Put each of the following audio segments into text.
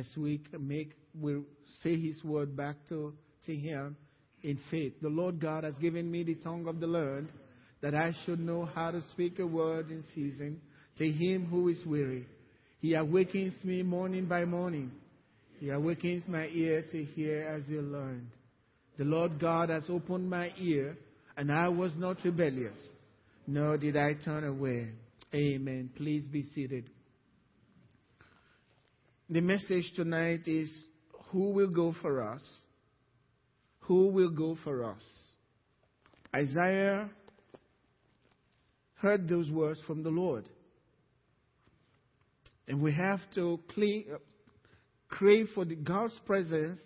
as we make, we say His word back to, to Him in faith. The Lord God has given me the tongue of the learned that I should know how to speak a word in season to him who is weary. He awakens me morning by morning. He awakens my ear to hear as he learned. The Lord God has opened my ear, and I was not rebellious, nor did I turn away. Amen. Please be seated. The message tonight is Who will go for us? Who will go for us? Isaiah heard those words from the Lord. And we have to crave for the God's presence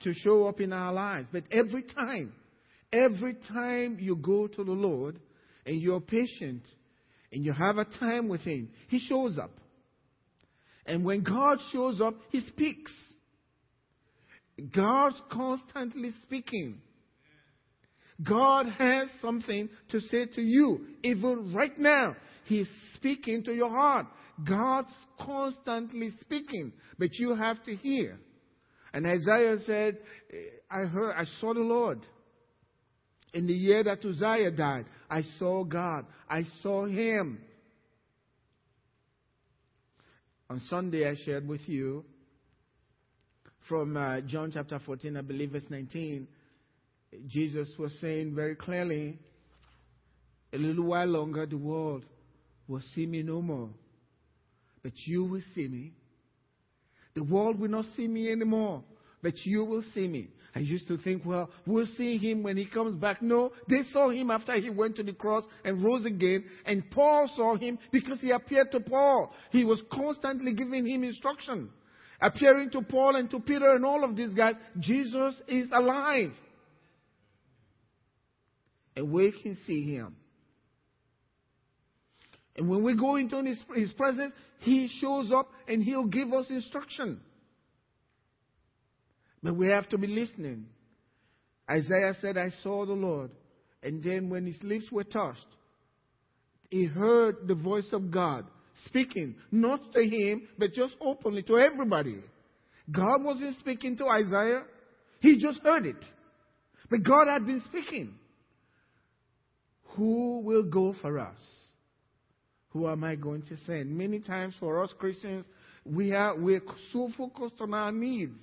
to show up in our lives. But every time, every time you go to the Lord and you're patient and you have a time with Him, He shows up. And when God shows up, He speaks. God's constantly speaking. God has something to say to you, even right now. He's speaking to your heart. God's constantly speaking, but you have to hear. And Isaiah said, I heard, I saw the Lord. In the year that Uzziah died, I saw God. I saw Him. On Sunday, I shared with you from uh, John chapter 14, I believe verse 19. Jesus was saying very clearly, a little while longer, the world will see me no more. But you will see me. The world will not see me anymore, but you will see me. I used to think, well, we'll see him when he comes back. No, they saw him after he went to the cross and rose again. And Paul saw him because he appeared to Paul. He was constantly giving him instruction. Appearing to Paul and to Peter and all of these guys, Jesus is alive and we can see him. And when we go into his, his presence, he shows up and he'll give us instruction. But we have to be listening. Isaiah said, I saw the Lord. And then when his lips were touched, he heard the voice of God speaking, not to him, but just openly to everybody. God wasn't speaking to Isaiah, he just heard it. But God had been speaking. Who will go for us? Who am I going to send? Many times for us Christians, we are we're so focused on our needs.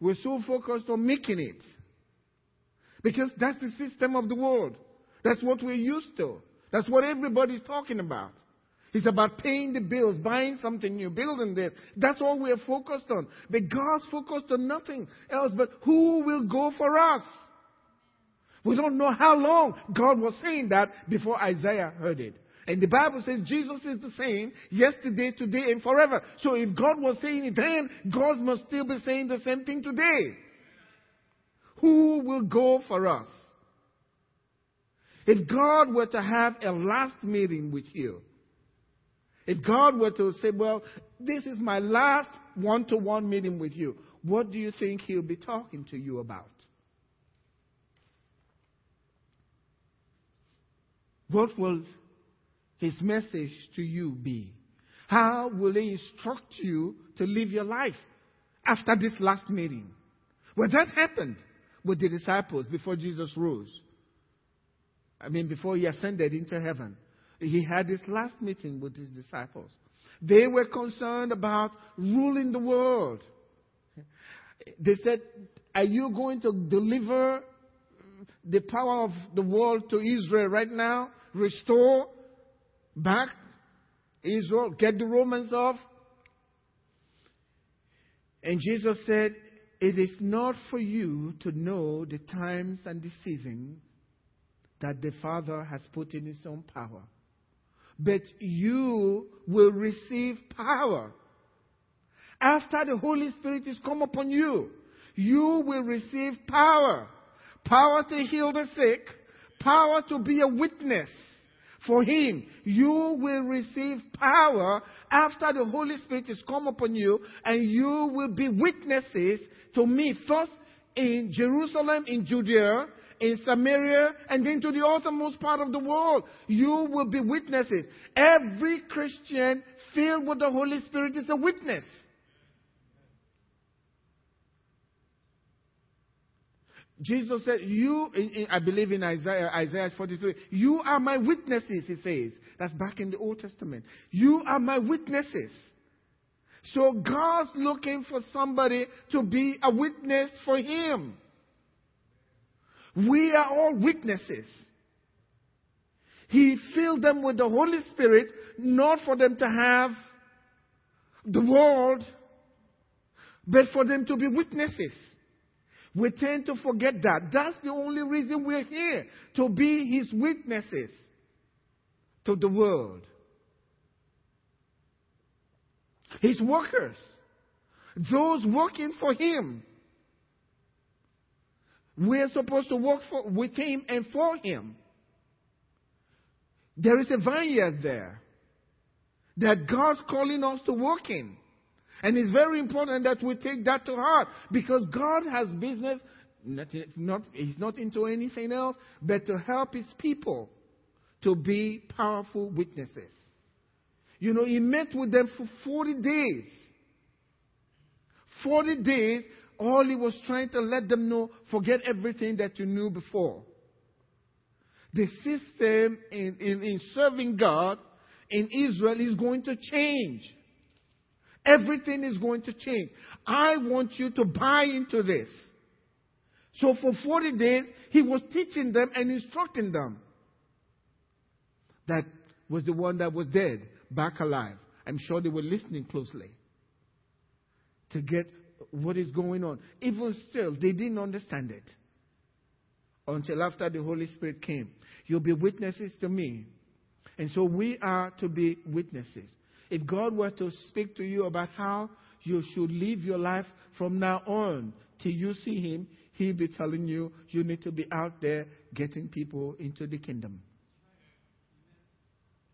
We're so focused on making it. Because that's the system of the world. That's what we're used to. That's what everybody's talking about. It's about paying the bills, buying something new, building this. That's all we're focused on. But God's focused on nothing else but who will go for us? We don't know how long God was saying that before Isaiah heard it. And the Bible says Jesus is the same yesterday, today, and forever. So if God was saying it then, God must still be saying the same thing today. Who will go for us? If God were to have a last meeting with you, if God were to say, Well, this is my last one to one meeting with you, what do you think He'll be talking to you about? What will his message to you be? How will he instruct you to live your life after this last meeting? Well, that happened with the disciples before Jesus rose. I mean, before he ascended into heaven. He had this last meeting with his disciples. They were concerned about ruling the world. They said, Are you going to deliver the power of the world to Israel right now? Restore back Israel, get the Romans off. And Jesus said, It is not for you to know the times and the seasons that the Father has put in His own power, but you will receive power. After the Holy Spirit is come upon you, you will receive power power to heal the sick, power to be a witness for him. You will receive power after the Holy Spirit is come upon you, and you will be witnesses to me first in Jerusalem, in Judea, in Samaria, and then to the uttermost part of the world. You will be witnesses. Every Christian filled with the Holy Spirit is a witness. Jesus said, You, in, in, I believe in Isaiah, Isaiah 43, you are my witnesses, he says. That's back in the Old Testament. You are my witnesses. So God's looking for somebody to be a witness for Him. We are all witnesses. He filled them with the Holy Spirit, not for them to have the world, but for them to be witnesses. We tend to forget that. That's the only reason we're here, to be His witnesses to the world. His workers, those working for Him. We're supposed to work for, with Him and for Him. There is a vineyard there that God's calling us to work in. And it's very important that we take that to heart because God has business, not, not, He's not into anything else, but to help His people to be powerful witnesses. You know, he met with them for 40 days. 40 days, all he was trying to let them know forget everything that you knew before. The system in, in, in serving God in Israel is going to change. Everything is going to change. I want you to buy into this. So for 40 days, he was teaching them and instructing them. That was the one that was dead back alive. I'm sure they were listening closely to get what is going on. Even still, they didn't understand it until after the Holy Spirit came. You'll be witnesses to me. And so we are to be witnesses. If God were to speak to you about how you should live your life from now on till you see Him, He'll be telling you you need to be out there getting people into the kingdom.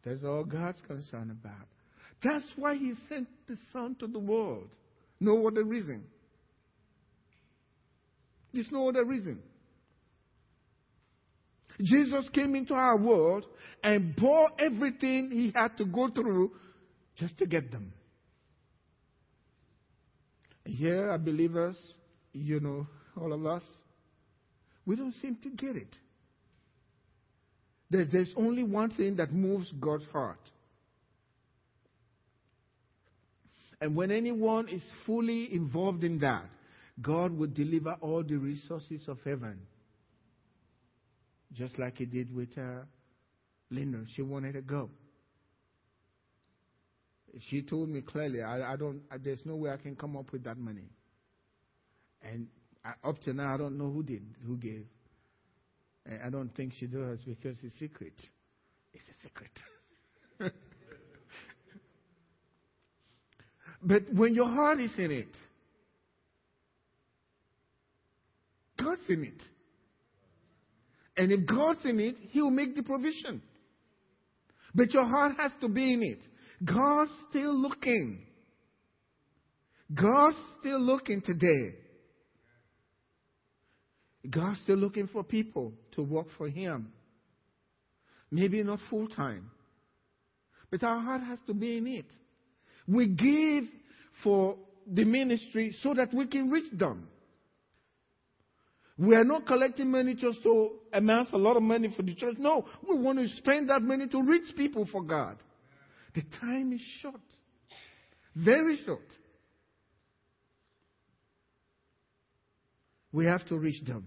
That's all God's concerned about. That's why He sent the Son to the world. No other reason. There's no other reason. Jesus came into our world and bore everything he had to go through just to get them. Here are believers, you know, all of us, we don't seem to get it. There's, there's only one thing that moves God's heart. And when anyone is fully involved in that, God will deliver all the resources of heaven. Just like He did with uh, Linda. She wanted to go. She told me clearly, I, I don't, I, there's no way I can come up with that money. And I, up to now, I don't know who did, who gave. I don't think she does because it's secret. It's a secret. but when your heart is in it, God's in it. And if God's in it, He will make the provision. But your heart has to be in it. God's still looking. God's still looking today. God's still looking for people to work for Him. Maybe not full time, but our heart has to be in it. We give for the ministry so that we can reach them. We are not collecting money just to amass a lot of money for the church. No, we want to spend that money to reach people for God. The time is short, very short. We have to reach them.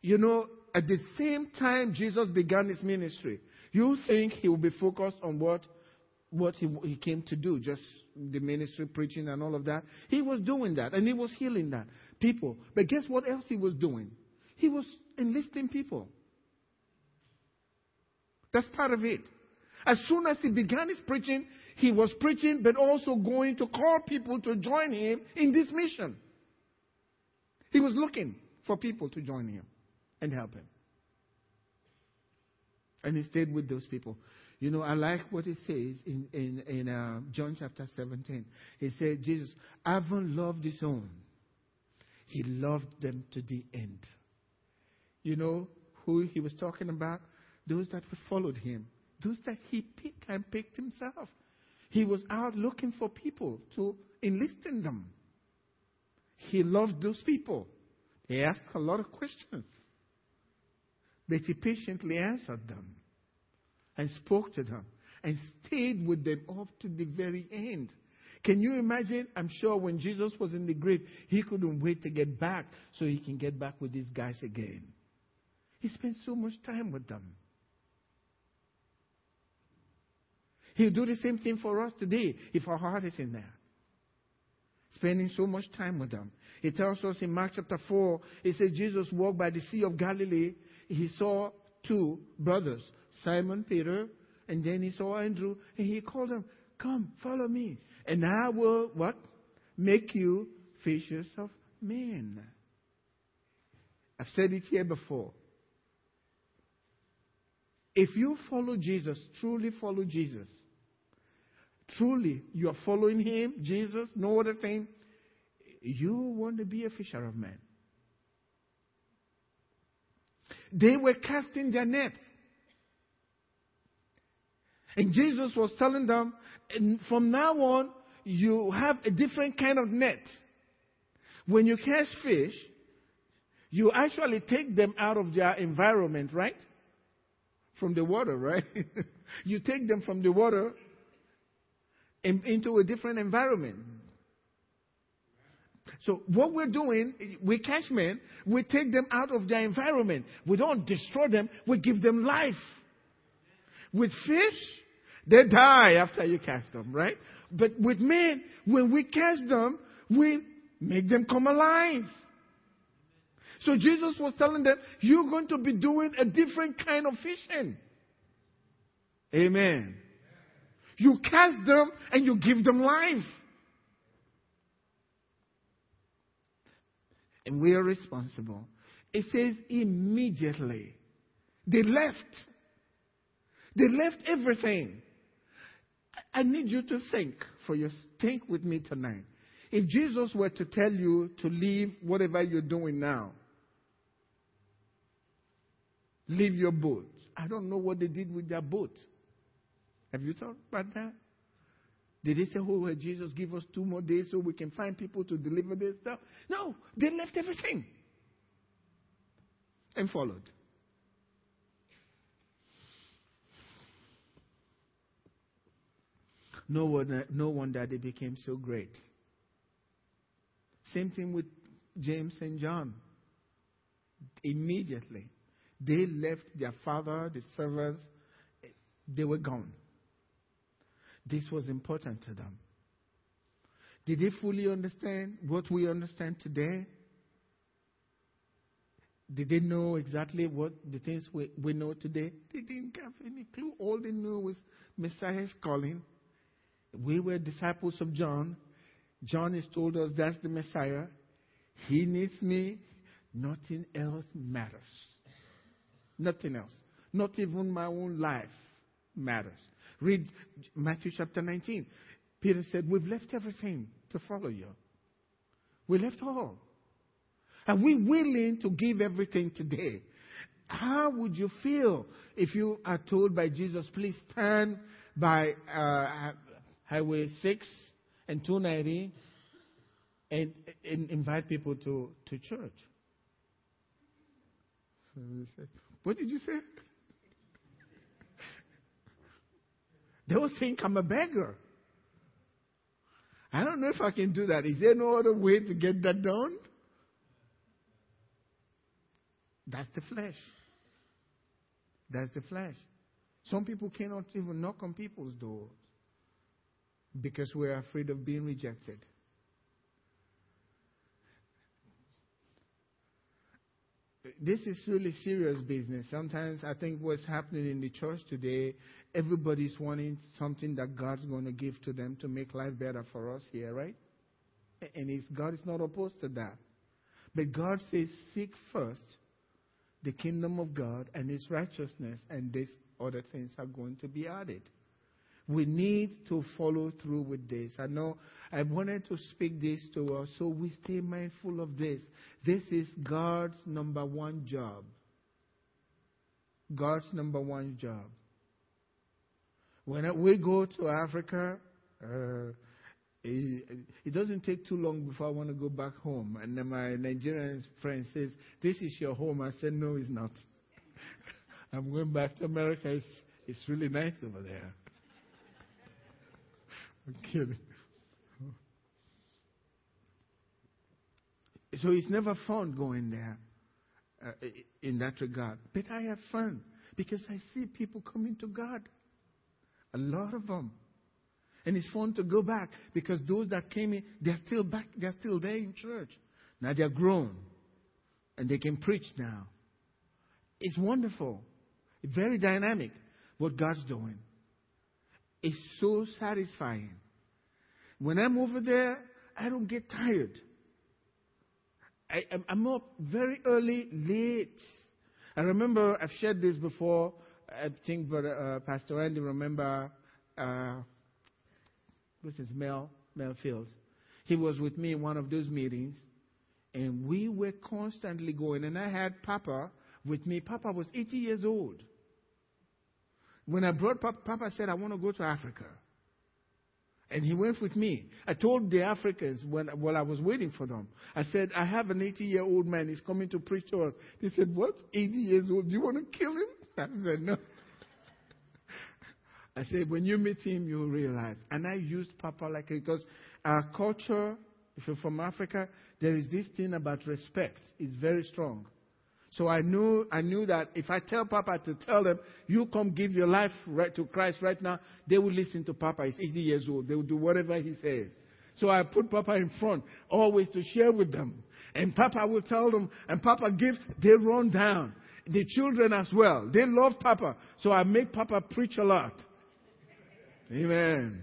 You know, at the same time Jesus began his ministry, you think he will be focused on what, what he, he came to do, just the ministry, preaching, and all of that. He was doing that, and he was healing that people. But guess what else he was doing? He was enlisting people. That's part of it. As soon as he began his preaching, he was preaching, but also going to call people to join him in this mission. He was looking for people to join him and help him. And he stayed with those people. You know, I like what he says in, in, in uh, John chapter 17. He said, Jesus, having loved his own, he loved them to the end. You know who he was talking about? Those that followed him, those that he picked and picked himself. He was out looking for people to enlist in them. He loved those people. He asked a lot of questions. But he patiently answered them and spoke to them and stayed with them up to the very end. Can you imagine? I'm sure when Jesus was in the grave, he couldn't wait to get back so he can get back with these guys again. He spent so much time with them. He'll do the same thing for us today if our heart is in there. Spending so much time with them. It tells us in Mark chapter 4, it says Jesus walked by the Sea of Galilee. He saw two brothers, Simon Peter, and then he saw Andrew, and he called them, Come, follow me. And I will what? Make you fishers of men. I've said it here before. If you follow Jesus, truly follow Jesus, truly you are following him, Jesus, no other thing, you want to be a fisher of men. They were casting their nets. And Jesus was telling them, from now on, you have a different kind of net. When you catch fish, you actually take them out of their environment, right? From the water, right? you take them from the water in, into a different environment. So what we're doing, we catch men, we take them out of their environment. We don't destroy them, we give them life. With fish, they die after you catch them, right? But with men, when we catch them, we make them come alive. So Jesus was telling them, you're going to be doing a different kind of fishing. Amen. You catch them and you give them life. And we are responsible. It says immediately. They left. They left everything. I need you to think for your think with me tonight. If Jesus were to tell you to leave whatever you're doing now, leave your boat. I don't know what they did with their boat. Have you thought about that? Did they say, Oh, well, Jesus, give us two more days so we can find people to deliver this stuff? No, they left everything and followed. No wonder, no wonder they became so great. Same thing with James and John. Immediately, they left their father, the servants, they were gone. This was important to them. Did they fully understand what we understand today? Did they know exactly what the things we, we know today? They didn't have any clue. All they knew was Messiah's calling we were disciples of John. John has told us that's the Messiah. He needs me. Nothing else matters. Nothing else. Not even my own life matters. Read Matthew chapter 19. Peter said, We've left everything to follow you. We left all. Are we willing to give everything today? How would you feel if you are told by Jesus, please stand by uh, Highway 6 and 290 and, and invite people to, to church. What did you say? They will think I'm a beggar. I don't know if I can do that. Is there no other way to get that done? That's the flesh. That's the flesh. Some people cannot even knock on people's doors because we're afraid of being rejected. This is really serious business. Sometimes I think what's happening in the church today, everybody's wanting something that God's going to give to them to make life better for us here, right? And God is not opposed to that. But God says, seek first the kingdom of God and his righteousness, and these other things are going to be added. We need to follow through with this. I know I wanted to speak this to us so we stay mindful of this. This is God's number one job. God's number one job. When we go to Africa, uh, it, it, doesn't take too long before I want to go back home. And my Nigerian friend says, This is your home. I said, No, it's not. I'm going back to America. It's, it's really nice over there. I'm kidding. So it's never fun going there uh, in that regard. But I have fun because I see people coming to God. A lot of them. And it's fun to go back because those that came in, they're still back, they're still there in church. Now they're grown and they can preach now. It's wonderful, very dynamic what God's doing. It's so satisfying. When I'm over there, I don't get tired. I, am up very early, late. I remember I've shared this before. I think Brother, uh, Pastor Andy remember, uh, what's his Mel, Mel Fields. He was with me in one of those meetings, and we were constantly going. And I had Papa with me. Papa was 80 years old. When I brought Papa, Papa said, I want to go to Africa. And he went with me. I told the Africans when, while I was waiting for them, I said, I have an 80 year old man. He's coming to preach to us. They said, What? 80 years old? Do you want to kill him? I said, No. I said, When you meet him, you'll realize. And I used Papa like because our culture, if you're from Africa, there is this thing about respect. It's very strong. So I knew, I knew that if I tell Papa to tell them, you come give your life right to Christ right now, they will listen to Papa. He's 80 years old. They will do whatever he says. So I put Papa in front, always to share with them. And Papa will tell them, and Papa gives, they run down. The children as well. They love Papa. So I make Papa preach a lot. Amen.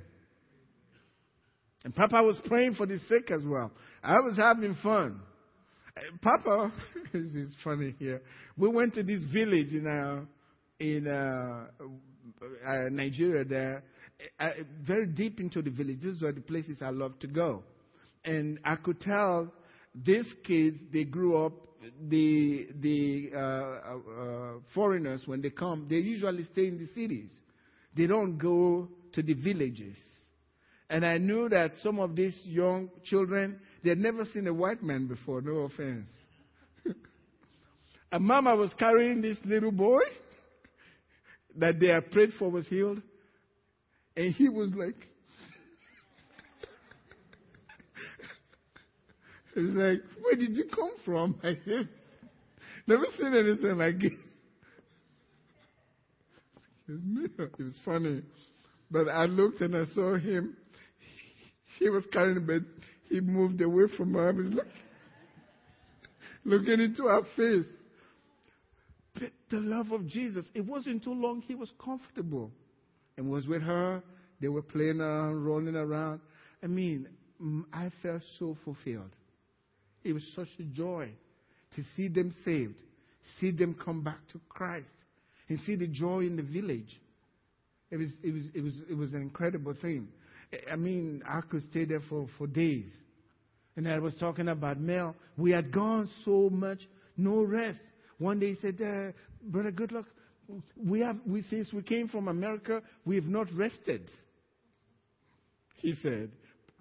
And Papa was praying for the sick as well. I was having fun. Papa, this is funny here. We went to this village in uh, in uh, uh, Nigeria there, uh, very deep into the village. These were the places I love to go, and I could tell these kids they grew up. The the uh, uh, foreigners when they come, they usually stay in the cities. They don't go to the villages. And I knew that some of these young children, they had never seen a white man before, no offense. and mama was carrying this little boy that they had prayed for was healed. And he was like, He's like, where did you come from? I never seen anything like this. Excuse me. It was funny. But I looked and I saw him he was carrying bed. He moved away from her. He was look, looking into her face. But the love of Jesus, it wasn't too long. He was comfortable and was with her. They were playing around, rolling around. I mean, mm, I felt so fulfilled. It was such a joy to see them saved, see them come back to Christ, and see the joy in the village. It was, it was, it was, it was an incredible thing. I mean, I could stay there for, for days. And I was talking about Mel. We had gone so much, no rest. One day he said, uh, Brother Goodluck, we have, we, since we came from America, we have not rested. He said,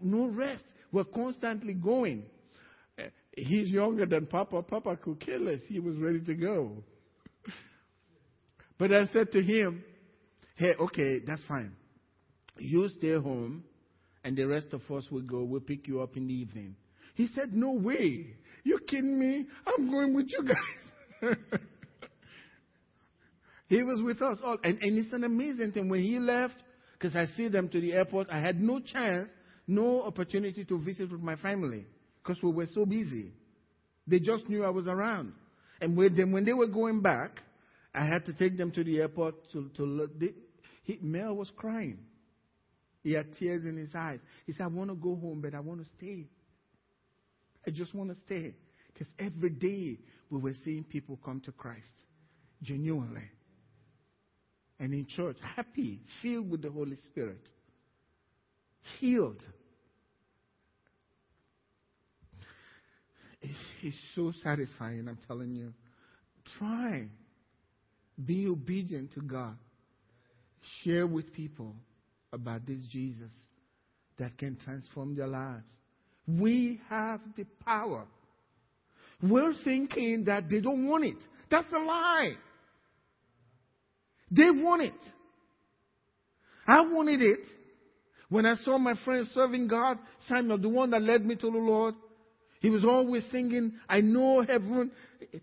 no rest. We're constantly going. Uh, he's younger than Papa. Papa could kill us. He was ready to go. but I said to him, hey, okay, that's fine. You stay home, and the rest of us will go. We'll pick you up in the evening. He said, No way. You kidding me? I'm going with you guys. he was with us all. And, and it's an amazing thing. When he left, because I see them to the airport, I had no chance, no opportunity to visit with my family because we were so busy. They just knew I was around. And when they, when they were going back, I had to take them to the airport to, to they, he, Mel was crying. He had tears in his eyes. He said, I want to go home, but I want to stay. I just want to stay. Because every day we were seeing people come to Christ genuinely. And in church, happy, filled with the Holy Spirit, healed. It's so satisfying, I'm telling you. Try. Be obedient to God. Share with people about this Jesus that can transform their lives. We have the power. We're thinking that they don't want it. That's a lie. They want it. I wanted it. When I saw my friend serving God, Samuel, the one that led me to the Lord, he was always singing, I know heaven,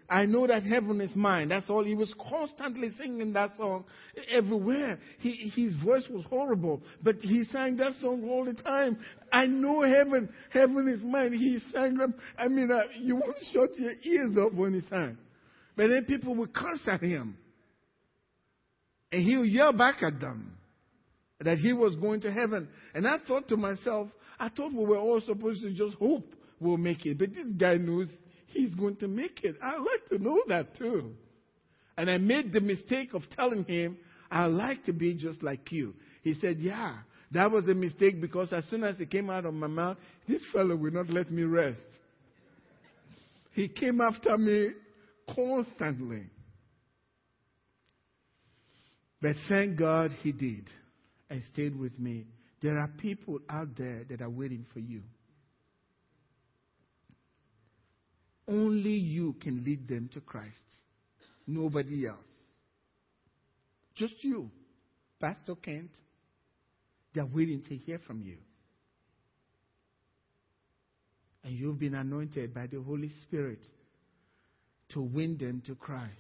I know that heaven is mine. That's all. He was constantly singing that song everywhere. He, his voice was horrible, but he sang that song all the time. I know heaven, heaven is mine. He sang them. I mean, uh, you won't shut your ears off when he sang. But then people would curse at him. And he would yell back at them that he was going to heaven. And I thought to myself, I thought we were all supposed to just hope we'll make it. But this guy knows he's going to make it. I'd like to know that too. And I made the mistake of telling him, I'd like to be just like you. He said, Yeah, that was a mistake because as soon as it came out of my mouth, this fellow will not let me rest. He came after me constantly. But thank God he did and stayed with me. There are people out there that are waiting for you. Only you can lead them to Christ. Nobody else. Just you, Pastor Kent. They're waiting to hear from you. And you've been anointed by the Holy Spirit to win them to Christ.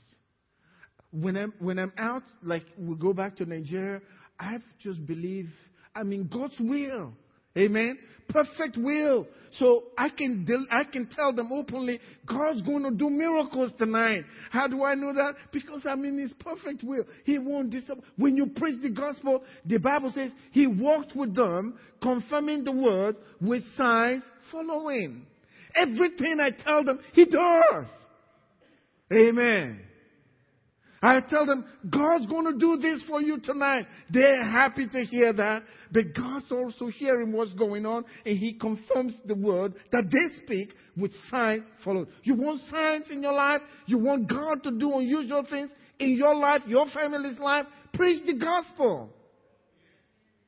When I'm, when I'm out, like we go back to Nigeria, I just believe, I mean, God's will. Amen. Perfect will. So I can, I can tell them openly, God's going to do miracles tonight. How do I know that? Because I'm in His perfect will. He won't disappoint. When you preach the gospel, the Bible says He walked with them, confirming the word with signs following. Everything I tell them, He does. Amen. I tell them, God's going to do this for you tonight. They're happy to hear that. But God's also hearing what's going on, and He confirms the word that they speak with signs following. You want signs in your life? You want God to do unusual things in your life, your family's life? Preach the gospel.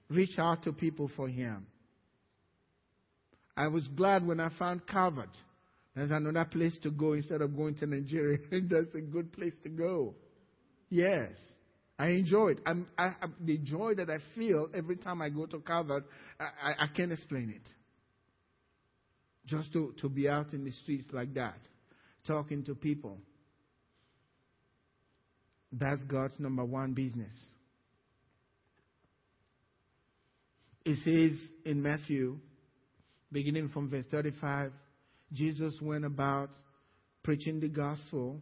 Reach out to people for Him. I was glad when I found Calvert. There's another place to go instead of going to Nigeria. That's a good place to go. Yes. I enjoy it. I, I, the joy that I feel every time I go to Calvert, I, I, can't explain it. Just to, to be out in the streets like that, talking to people. That's God's number one business. It says in Matthew, beginning from verse 35, Jesus went about preaching the gospel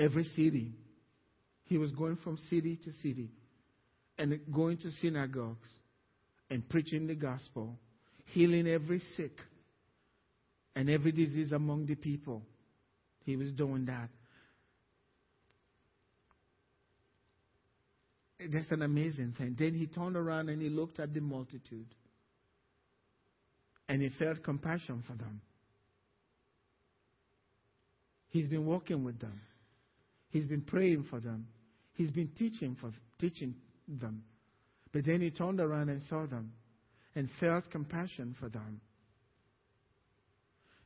every city. He was going from city to city and going to synagogues and preaching the gospel, healing every sick and every disease among the people. He was doing that. That's an amazing thing. Then he turned around and he looked at the multitude and he felt compassion for them. He's been walking with them. He's been praying for them. He's been teaching for teaching them. But then he turned around and saw them and felt compassion for them.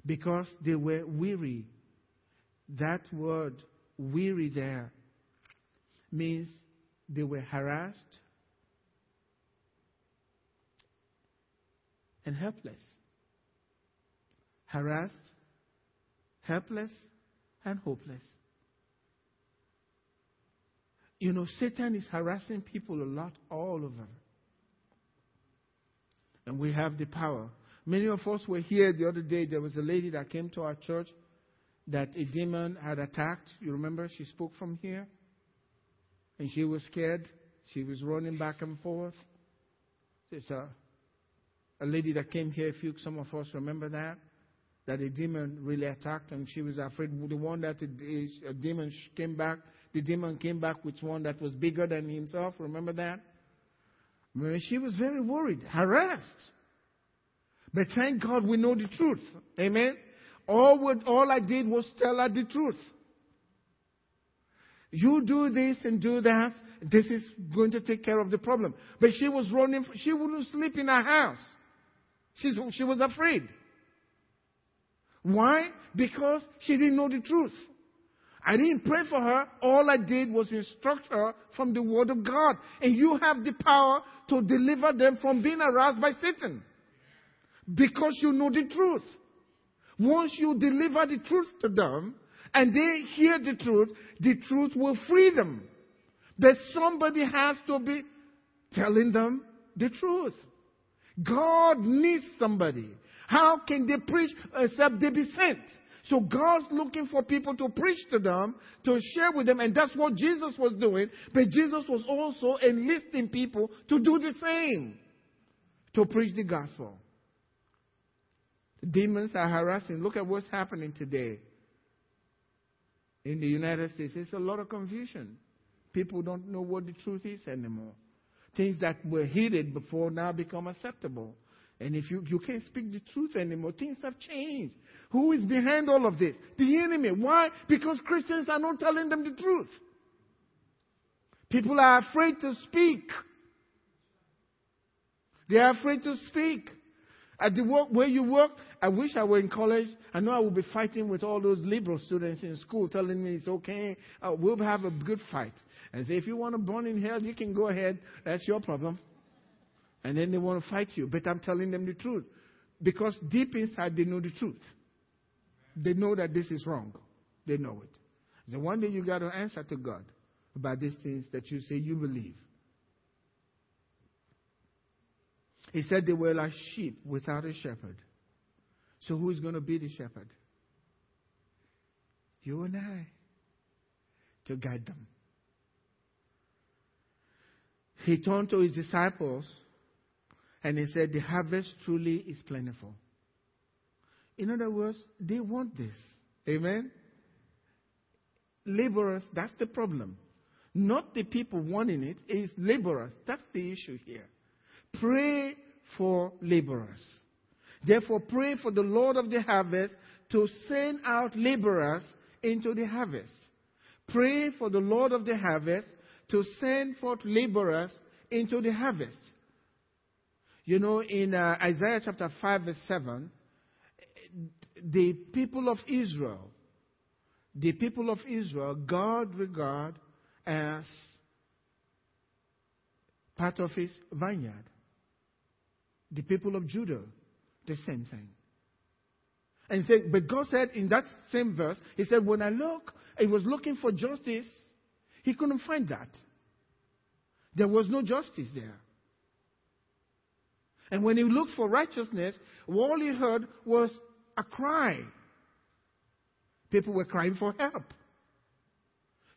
Because they were weary. That word weary there means they were harassed and helpless. Harassed, helpless, and hopeless. You know, Satan is harassing people a lot all over. And we have the power. Many of us were here the other day. There was a lady that came to our church that a demon had attacked. You remember? She spoke from here. And she was scared. She was running back and forth. It's a, a lady that came here. A few, some of us remember that. That a demon really attacked and she was afraid. The one that a, a demon came back the demon came back with one that was bigger than himself. Remember that? She was very worried, harassed. But thank God we know the truth. Amen. All, what, all I did was tell her the truth. You do this and do that. This is going to take care of the problem. But she was running. She wouldn't sleep in her house. She's, she was afraid. Why? Because she didn't know the truth. I didn't pray for her. All I did was instruct her from the Word of God. And you have the power to deliver them from being harassed by Satan. Because you know the truth. Once you deliver the truth to them, and they hear the truth, the truth will free them. But somebody has to be telling them the truth. God needs somebody. How can they preach except they be sent? So God's looking for people to preach to them, to share with them, and that's what Jesus was doing. But Jesus was also enlisting people to do the same, to preach the gospel. Demons are harassing. Look at what's happening today in the United States. There's a lot of confusion. People don't know what the truth is anymore. Things that were hated before now become acceptable. And if you, you can't speak the truth anymore, things have changed. Who is behind all of this? The enemy. Why? Because Christians are not telling them the truth. People are afraid to speak. They are afraid to speak. At the work where you work, I wish I were in college. I know I would be fighting with all those liberal students in school telling me it's okay. Uh, we'll have a good fight. And say, if you want to burn in hell, you can go ahead. That's your problem. And then they want to fight you. But I'm telling them the truth. Because deep inside, they know the truth. They know that this is wrong. They know it. So one day you got to answer to God about these things that you say you believe. He said they were like sheep without a shepherd. So who is going to be the shepherd? You and I to guide them. He turned to his disciples and he said, The harvest truly is plentiful. In other words, they want this. Amen? Laborers, that's the problem. Not the people wanting it, it's laborers. That's the issue here. Pray for laborers. Therefore, pray for the Lord of the harvest to send out laborers into the harvest. Pray for the Lord of the harvest to send forth laborers into the harvest. You know, in uh, Isaiah chapter 5, verse 7, the people of Israel, the people of Israel, God regard as part of his vineyard. The people of Judah, the same thing. And said, but God said in that same verse, He said, when I look, he was looking for justice, he couldn't find that. There was no justice there. And when he looked for righteousness, all he heard was a cry. People were crying for help.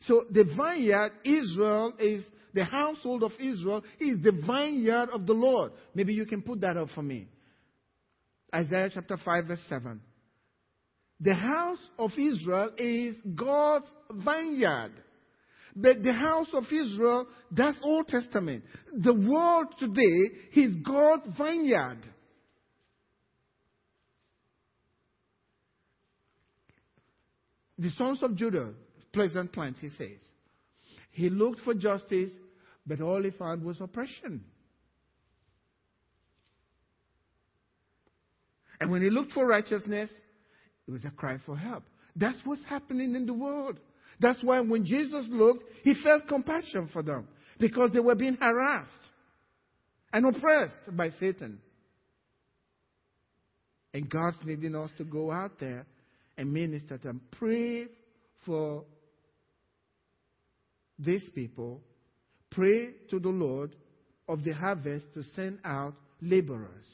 So the vineyard, Israel, is the household of Israel, is the vineyard of the Lord. Maybe you can put that up for me. Isaiah chapter 5, verse 7. The house of Israel is God's vineyard. But the house of Israel, that's Old Testament. The world today is God's vineyard. The sons of Judah, pleasant plant, he says. He looked for justice, but all he found was oppression. And when he looked for righteousness, it was a cry for help. That's what's happening in the world. That's why when Jesus looked, he felt compassion for them because they were being harassed and oppressed by Satan. And God's needing us to go out there and minister to them. Pray for these people. Pray to the Lord of the harvest to send out laborers.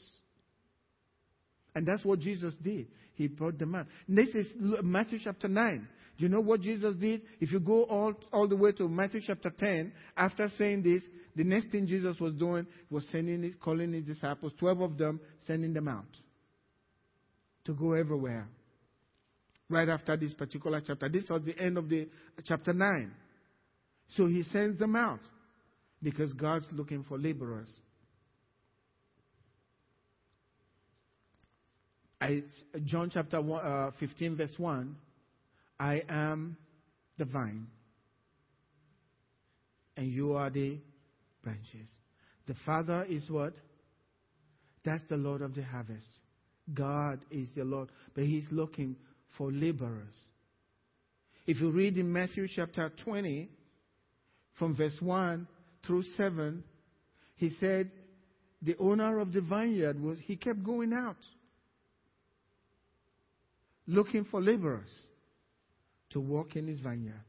And that's what Jesus did. He brought them out. This is Matthew chapter 9. Do you know what Jesus did? If you go all, all the way to Matthew chapter 10, after saying this, the next thing Jesus was doing was sending, calling his disciples, 12 of them, sending them out to go everywhere. Right after this particular chapter. This was the end of the chapter 9. So he sends them out because God's looking for laborers. I, John chapter one, uh, 15, verse 1 I am the vine, and you are the branches. The Father is what? That's the Lord of the harvest. God is the Lord, but He's looking for laborers. If you read in Matthew chapter 20, from verse 1 through 7, he said the owner of the vineyard was, he kept going out looking for laborers to work in his vineyard.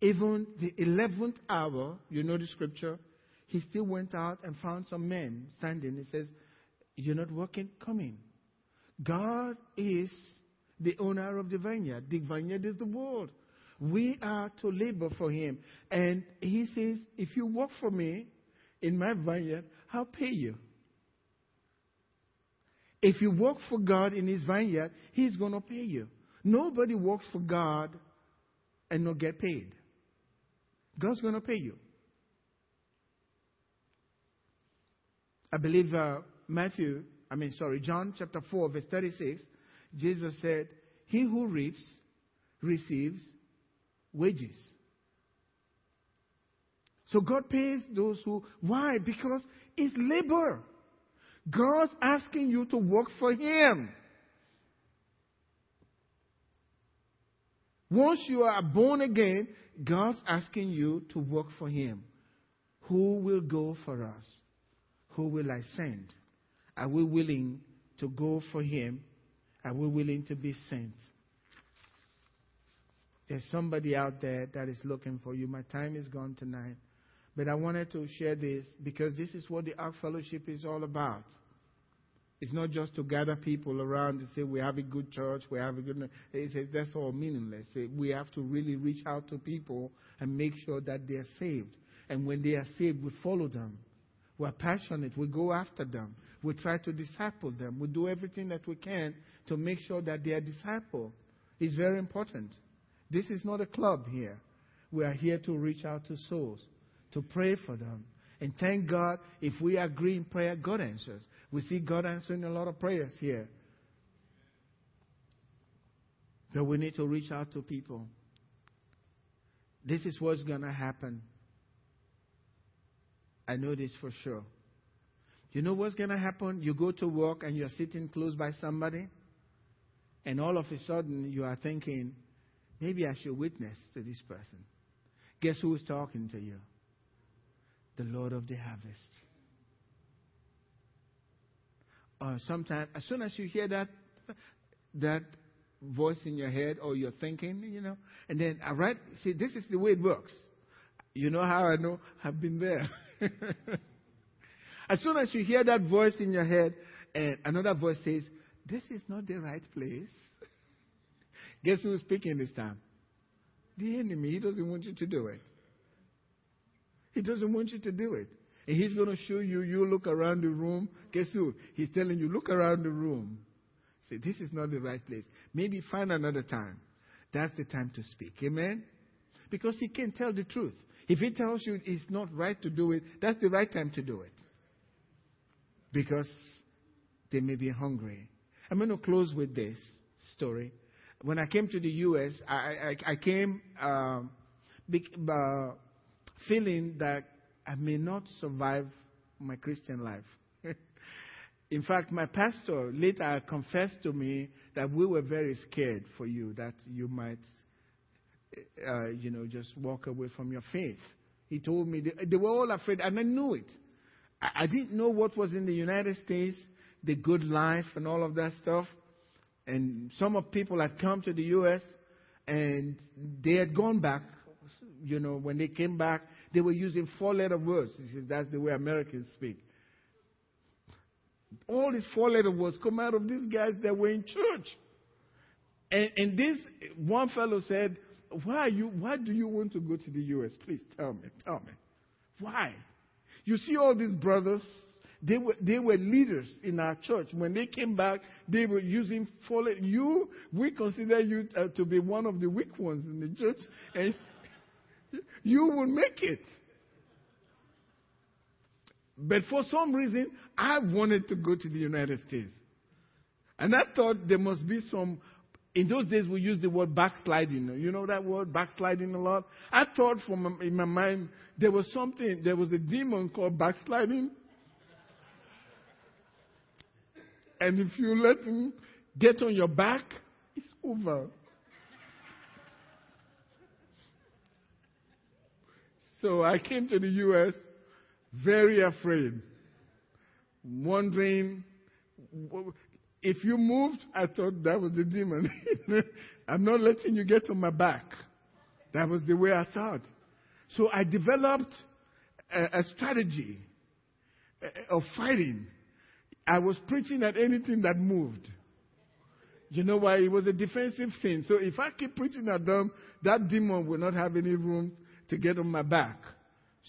Even the 11th hour, you know the scripture, he still went out and found some men standing. He says, You're not working? Come in. God is the owner of the vineyard. The vineyard is the world. We are to labor for him. And he says, If you work for me in my vineyard, I'll pay you. If you work for God in his vineyard, he's going to pay you. Nobody works for God and not get paid. God's going to pay you. I believe uh, Matthew, I mean, sorry, John chapter 4, verse 36, Jesus said, He who reaps receives wages. So God pays those who, why? Because it's labor. God's asking you to work for Him. Once you are born again, God's asking you to work for Him. Who will go for us? Who will I send? Are we willing to go for Him? Are we willing to be sent? There's somebody out there that is looking for you. My time is gone tonight. But I wanted to share this because this is what the Ark Fellowship is all about. It's not just to gather people around and say we have a good church, we have a good. It that's all meaningless. We have to really reach out to people and make sure that they're saved. And when they are saved, we follow them. We're passionate. We go after them. We try to disciple them. We do everything that we can to make sure that they are. It's very important. This is not a club here. We are here to reach out to souls, to pray for them. And thank God, if we agree in prayer, God answers. We see God answering a lot of prayers here. But we need to reach out to people. This is what's going to happen. I know this for sure. You know what's going to happen? You go to work and you're sitting close by somebody, and all of a sudden you are thinking, maybe I should witness to this person. Guess who is talking to you? The Lord of the harvest. Or uh, sometimes, as soon as you hear that, that voice in your head or you're thinking, you know, and then I write, see, this is the way it works. You know how I know? I've been there. as soon as you hear that voice in your head, and another voice says, This is not the right place. Guess who's speaking this time? The enemy. He doesn't want you to do it. He doesn't want you to do it. And he's going to show you, you look around the room. Guess who? He's telling you, look around the room. Say, this is not the right place. Maybe find another time. That's the time to speak. Amen? Because he can tell the truth. If he tells you it's not right to do it, that's the right time to do it. Because they may be hungry. I'm going to close with this story. When I came to the U.S., I, I, I came um, uh, feeling that I may not survive my Christian life. In fact, my pastor later confessed to me that we were very scared for you, that you might, uh, you know, just walk away from your faith. He told me they, they were all afraid, and I knew it. I, didn't know what was in the United States, the good life and all of that stuff. And some of people had come to the U.S. and they had gone back. You know, when they came back, they were using four letter words. He says that's the way Americans speak. All these four letter words come out of these guys that were in church. And, and this one fellow said, why, you, why do you want to go to the U.S.? Please tell me, tell me. Why? You see all these brothers, they were, they were leaders in our church. When they came back, they were using four You, we consider you uh, to be one of the weak ones in the church. And you will make it. But for some reason, I wanted to go to the United States. And I thought there must be some in those days we used the word backsliding. You know that word backsliding a lot. I thought from in my mind there was something. There was a demon called backsliding, and if you let him get on your back, it's over. So I came to the U.S. very afraid, wondering if you moved, I thought that was the demon. I'm not letting you get on my back. That was the way I thought. So I developed a, a strategy of fighting. I was preaching at anything that moved. You know why? It was a defensive thing. So if I keep preaching at them, that demon will not have any room to get on my back.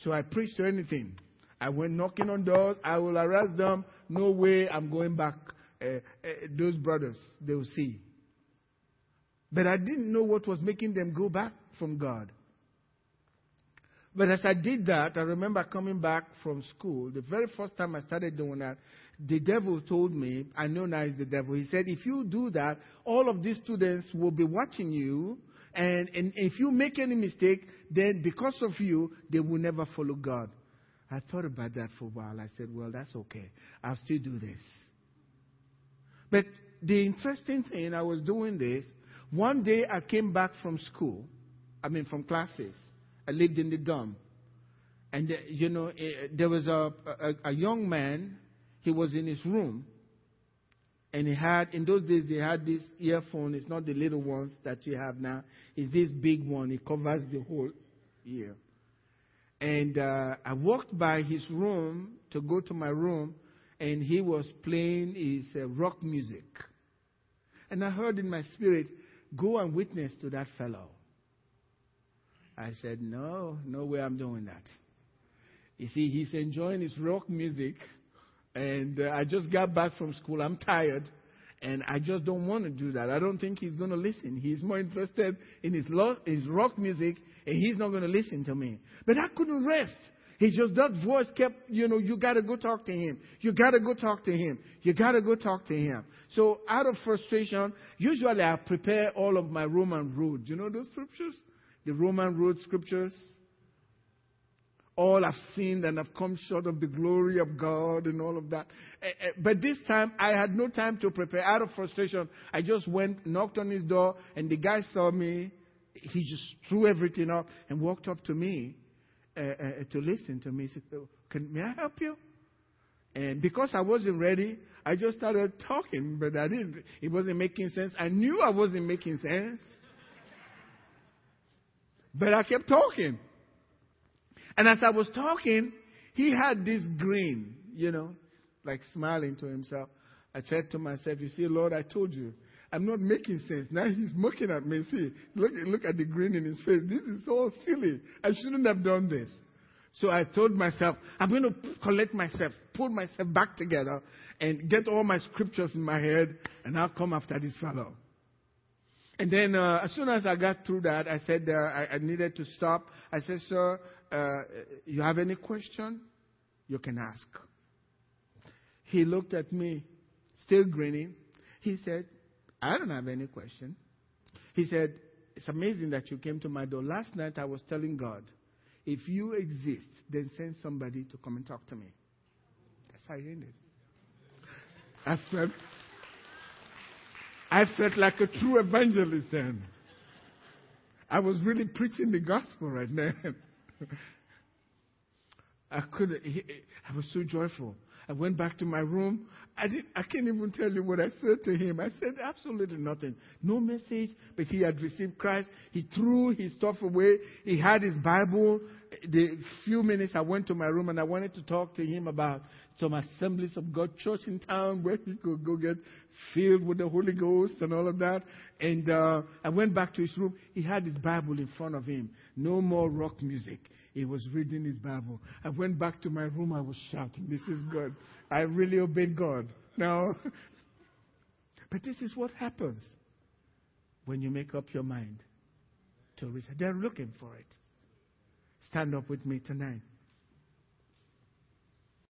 So I preached to anything. I went knocking on doors. I will arrest them. No way I'm going back uh, uh, those brothers, they will see. But I didn't know what was making them go back from God. But as I did that, I remember coming back from school. The very first time I started doing that, the devil told me, I know now it's the devil. He said, if you do that, all of these students will be watching you. And, and if you make any mistake, then because of you, they will never follow God. I thought about that for a while. I said, well, that's okay. I'll still do this. But the interesting thing, I was doing this. One day I came back from school, I mean from classes. I lived in the dorm. And, uh, you know, uh, there was a, a, a young man, he was in his room. And he had, in those days, they had this earphone. It's not the little ones that you have now. It's this big one. It covers the whole ear. And uh, I walked by his room to go to my room, and he was playing his uh, rock music. And I heard in my spirit, Go and witness to that fellow. I said, No, no way I'm doing that. You see, he's enjoying his rock music, and uh, I just got back from school. I'm tired, and I just don't want to do that. I don't think he's going to listen. He's more interested in his, lo- his rock music, and he's not going to listen to me. But I couldn't rest. He just, that voice kept, you know, you gotta go talk to him. You gotta go talk to him. You gotta go talk to him. So out of frustration, usually I prepare all of my Roman road. You know those scriptures? The Roman road scriptures? All I've sinned and I've come short of the glory of God and all of that. Eh, eh, but this time I had no time to prepare. Out of frustration, I just went, knocked on his door, and the guy saw me. He just threw everything up and walked up to me uh, uh, to listen to me. Said, oh, Can, May I help you? And because I wasn't ready, I just started talking, but I didn't. It wasn't making sense. I knew I wasn't making sense. But I kept talking. And as I was talking, he had this grin, you know, like smiling to himself. I said to myself, You see, Lord, I told you, I'm not making sense. Now he's mocking at me. See, look, look at the grin in his face. This is so silly. I shouldn't have done this. So I told myself, I'm going to collect myself, pull myself back together, and get all my scriptures in my head, and I'll come after this fellow. And then uh, as soon as I got through that, I said uh, I, I, needed to stop. I said, Sir, uh, you have any question? You can ask. He looked at me, still grinning. He said, I don't have any question. He said, It's amazing that you came to my door. Last night I was telling God, if you exist, then send somebody to come and talk to me. That's how he ended. I felt, I felt like a true evangelist then. I was really preaching the gospel right now. I couldn't, I was so joyful. I went back to my room. I, didn't, I can't even tell you what I said to him. I said absolutely nothing. No message, but he had received Christ. He threw his stuff away. He had his Bible. The few minutes I went to my room and I wanted to talk to him about some assemblies of God church in town where he could go get filled with the Holy Ghost and all of that. And uh, I went back to his room. He had his Bible in front of him. No more rock music. He was reading his Bible. I went back to my room. I was shouting, This is God. I really obeyed God. Now, but this is what happens when you make up your mind to reach. They're looking for it. Stand up with me tonight.